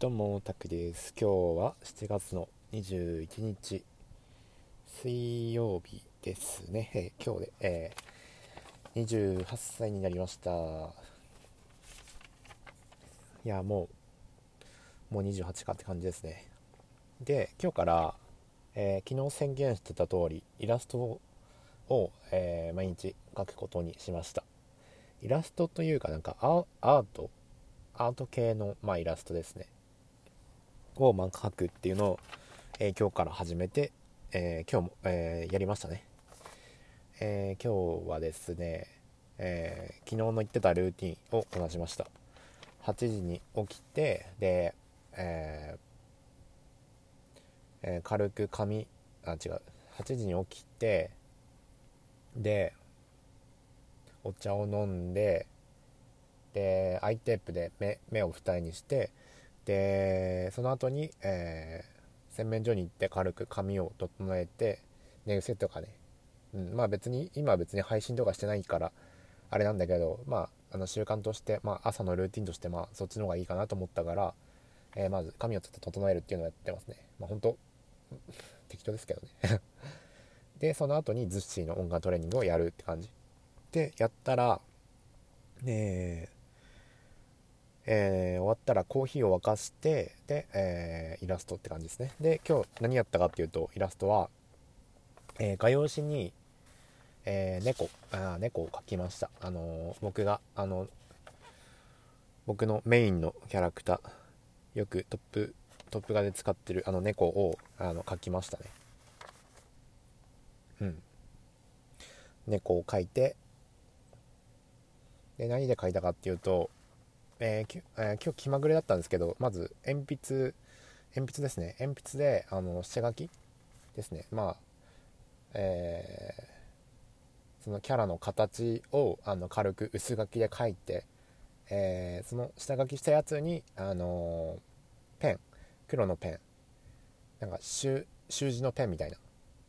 どうも、たくです。今日は7月の21日、水曜日ですね。えー、今日で、えー、28歳になりました。いや、もう、もう28かって感じですね。で、今日から、えー、昨日宣言してた通り、イラストを、え毎日描くことにしました。イラストというか、なんかアート、アート系の、まあ、イラストですね。をま書くっていうのを、えー、今日から始めて、えー、今日も、えー、やりましたね、え今日はですね、え昨日の言ってたルーティンをこなしました。8時に起きてで、ええ軽く髪あ違う。8時に起きてでお茶を飲んででアイテープで目目を二重にしてでその後に、えー、洗面所に行って軽く髪を整えて寝癖とかね、うん、まあ別に今は別に配信とかしてないからあれなんだけどまああの習慣として、まあ、朝のルーティンとしてまあそっちの方がいいかなと思ったから、えー、まず髪をちょっと整えるっていうのをやってますね。まあ本当適当ですけどね。でその後にズッシーの音楽トレーニングをやるって感じ。でやったらねええー、終わったらコーヒーを沸かしてで、えー、イラストって感じですね。で今日何やったかっていうとイラストは、えー、画用紙に、え猫あ猫を描きました。あの僕があの僕のメインのキャラクターよくトップトップ画で使ってるあの猫をあの描きましたね。うん。猫を描いてで何で描いたかっていうとえーえー、今日気まぐれだったんですけどまず鉛筆鉛筆ですね。鉛筆であの下書きですね。まあえー、そのキャラの形をあの軽く薄書きで書いて、えー、その下書きしたやつに、あのペン黒のペンなんか習字のペンみたいな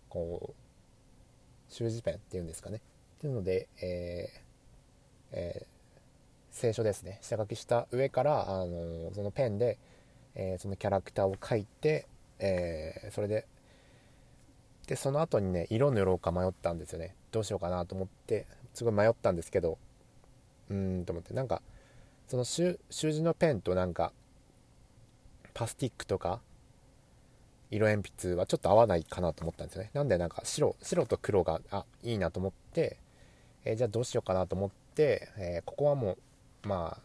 こう習字ペンっていうんですかね。っていうので、ええー聖書ですね。下書きした上からあのそのペンで、えー、そのキャラクターを描いて、えー、それででその後にね色塗ろうか迷ったんですよね。どうしようかなと思ってすごい迷ったんですけどうーんと思ってなんかその習字のペンとなんかパスティックとか色鉛筆はちょっと合わないかなと思ったんですよね。なんでなんか白白と黒があいいなと思って、えー、じゃあどうしようかなと思って、えー、ここはもうま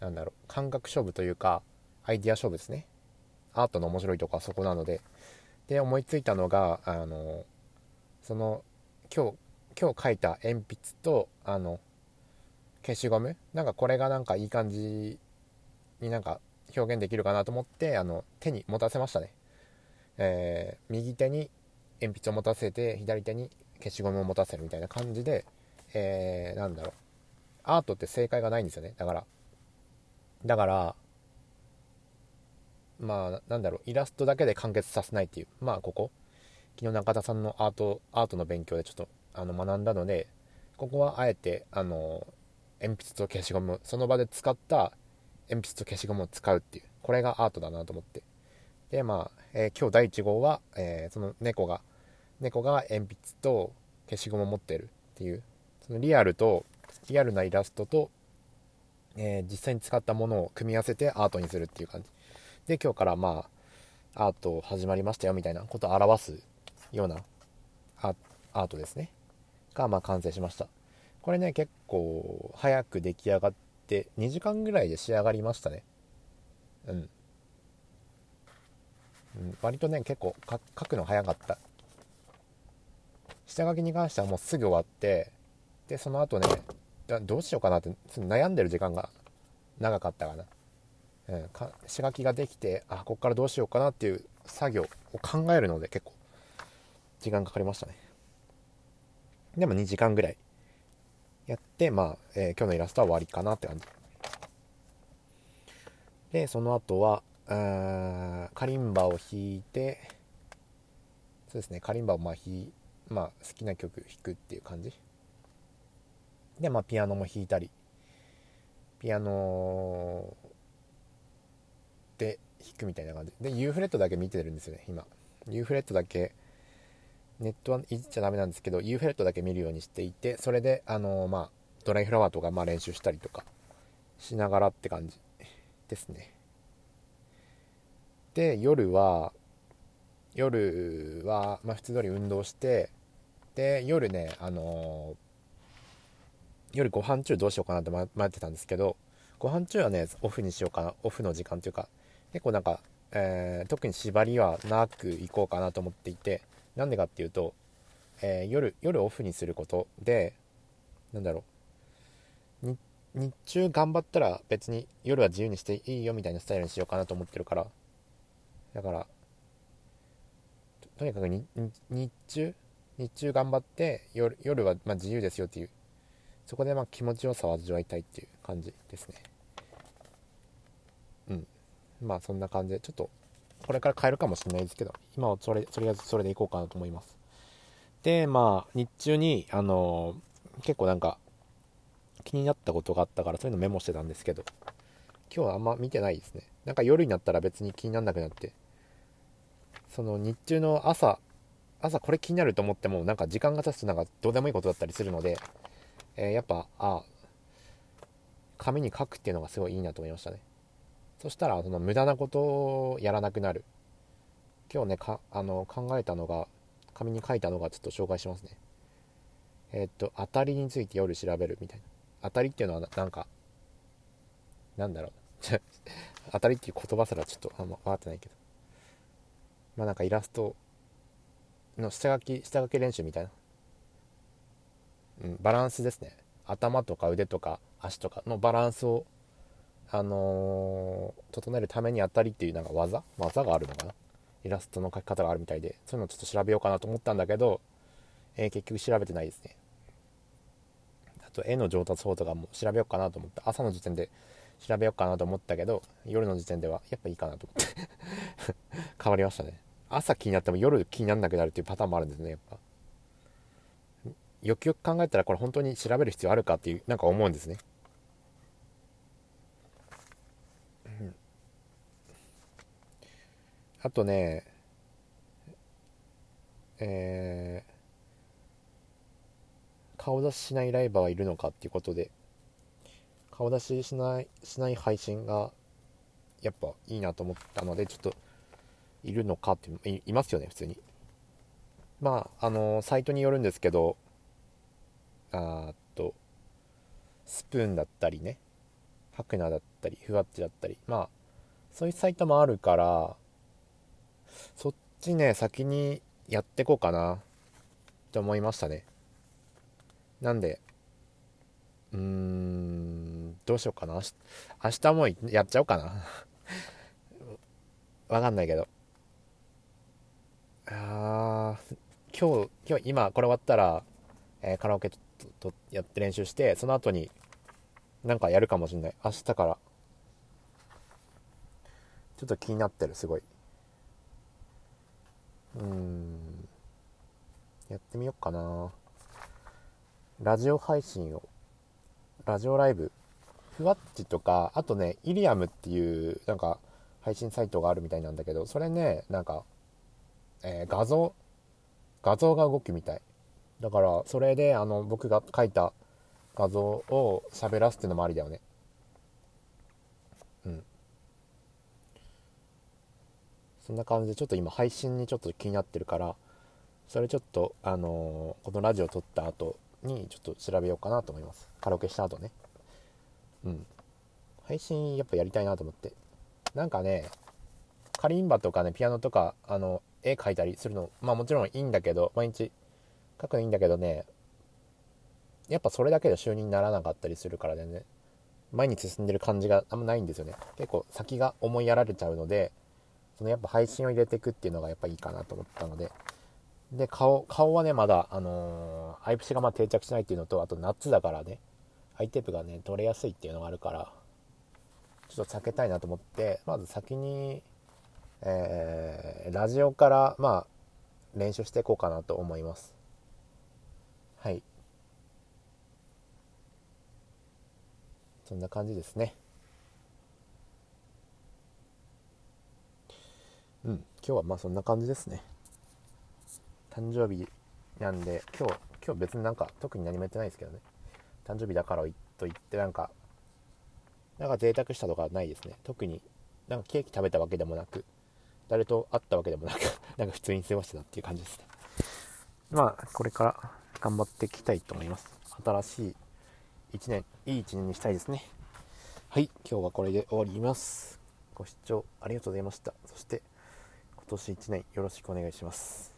あなんだろう感覚勝負というかアイディア勝負ですね。アートの面白いとこはそこなので。で思いついたのがあのその今日今日書いた鉛筆とあの消しゴム？なんかこれがなんかいい感じになんか表現できるかなと思ってあの手に持たせましたね、えー、右手に鉛筆を持たせて左手に消しゴムを持たせるみたいな感じで、えー、なんだろう。アートって正解がないんですよね。だから。だからまあなんだろう。イラストだけで完結させないっていう。まあここ。昨日中田さんのアートアートの勉強でちょっとあの学んだのでここはあえてあの鉛筆と消しゴムその場で使った鉛筆と消しゴムを使うっていう。これがアートだなと思って。でまあ、えー、今日第1号は、えー、その猫が猫が鉛筆と消しゴムを持ってるっていう。そのリアルとリアルなイラストと、えー、実際に使ったものを組み合わせてアートにするっていう感じ。で今日からまあアート始まりましたよみたいなことを表すようなアートですね。がまあ完成しました。これね結構早く出来上がって2時間ぐらいで仕上がりましたね。うん、うん、割とね結構書くの早かった。下書きに関してはもうすぐ終わってでその後ねどうしようかなって悩んでる時間が長かったかな、うん、か仕書きができてあこっからどうしようかなっていう作業を考えるので結構時間かかりましたね。でも2時間ぐらいやってまあ、えー、今日のイラストは終わりかなって感じ。でその後はあカリンバを弾いてそうですねカリンバをまあ弾まあ好きな曲弾くっていう感じ。で、まあ、ピアノも弾いたり、ピアノで弾くみたいな感じ。で U フレットだけ見てるんですよね今。U フレットだけネットはいじっちゃダメなんですけど U フレットだけ見るようにしていてそれであのまあドライフラワーとかまあ練習したりとかしながらって感じですね。で夜は夜は、まあ、普通通り運動してで夜ねあのー、夜ご飯中どうしようかなって迷ってたんですけどご飯中はねオフにしようかなオフの時間というか結構なんか、えー、特に縛りはなく行こうかなと思っていてなんでかっていうと、えー、夜夜オフにすることでなんだろう日中頑張ったら別に夜は自由にしていいよみたいなスタイルにしようかなと思ってるからだからとにかく日中日中頑張って夜夜はま自由ですよっていうそこでまあ気持ちよさを味わいたいっていう感じですね。うん。まあそんな感じでちょっとこれから変えるかもしれないですけど今はそれとりあえずそれでいこうかなと思います。でまあ日中にあのー、結構なんか気になったことがあったからそういうのメモしてたんですけど今日はあんま見てないですね。なんか夜になったら別に気にならなくなってその日中の朝朝これ気になると思ってもなんか時間が経つとなんかどうでもいいことだったりするので、えー、やっぱあ紙に書くっていうのがすごいいいなと思いましたね。そしたらその無駄なことをやらなくなる。今日ねかあの考えたのが紙に書いたのがちょっと紹介しますね。えー、っと当たりについて夜調べるみたいな。当たりっていうのはなんかなんだろう。当たりっていう言葉すらちょっとあんま分かってないけど。まあなんかイラストの下書き下書き練習みたいな、うん、バランスですね。頭とか腕とか足とかのバランスをあのー、整えるために当たりっていうなんか技技があるのかな。イラストの描き方があるみたいでそういうのをちょっと調べようかなと思ったんだけど、えー、結局調べてないですね。あと絵の上達法とかも調べようかなと思った朝の時点で調べようかなと思ったけど夜の時点ではやっぱいいかなと思って。変わりましたね。朝気になっても夜気にならなくなるっていうパターンもあるんですねやっぱ。よくよく考えたらこれ本当に調べる必要あるかっていうなんか思うんですね、あとねえー、顔出ししないライバーはいるのかっていうことで顔出ししないしない配信がやっぱいいなと思ったのでちょっといるのかっていますよね普通に。まああのサイトによるんですけどあとスプーンだったりねハクナだったりふわっちだったりまあそういうサイトもあるからそっちね先にやってこうかなって思いましたね。なんでうーんどうしようかな。明日もやっちゃおうかな。わかんないけど。あ今日今日今これ終わったら、えー、カラオケとやって練習してその後になんかやるかもしんない。明日から。ちょっと気になってるすごい。うん。やってみようかな。ラジオ配信をラジオライブ。ふわっちとかあとねイリアムっていうなんか配信サイトがあるみたいなんだけどそれねなんかえー、画像画像が動くみたい。だからそれであの僕が描いた画像を喋らすっていうのもありだよね。うん。そんな感じでちょっと今配信にちょっと気になってるからそれちょっとあのー、このラジオ撮った後にちょっと調べようかなと思います。カラオケした後ね。うん。配信やっぱやりたいなと思って。なんかねカリンバとかねピアノとかあの絵描いたりするのまあもちろんいいんだけど毎日描くのいいんだけどね。やっぱそれだけで収入にならなかったりするからね。前に進んでる感じがあんまないんですよね。結構先が思いやられちゃうのでそのやっぱ配信を入れていくっていうのがやっぱいいかなと思ったので。で顔顔はねまだあのー、アイプシがま定着しないっていうのとあと夏だからね。アイテープがね取れやすいっていうのがあるからちょっと避けたいなと思ってまず先にえー、ラジオからまあ練習していこうかなと思います。はい。そんな感じですね。うん今日はまあそんな感じですね。誕生日なんで今日今日別になんか特に何もやってないですけどね。誕生日だからといってなんかなんか贅沢したとかないですね。特になんかケーキ食べたわけでもなく誰と会ったわけでもなく なんか普通に過ごしてたっていう感じですね。まあこれから頑張っていきたいと思います。新しい1年いい1年にしたいですね。はい今日はこれで終わります。ご視聴ありがとうございました。そして今年1年よろしくお願いします。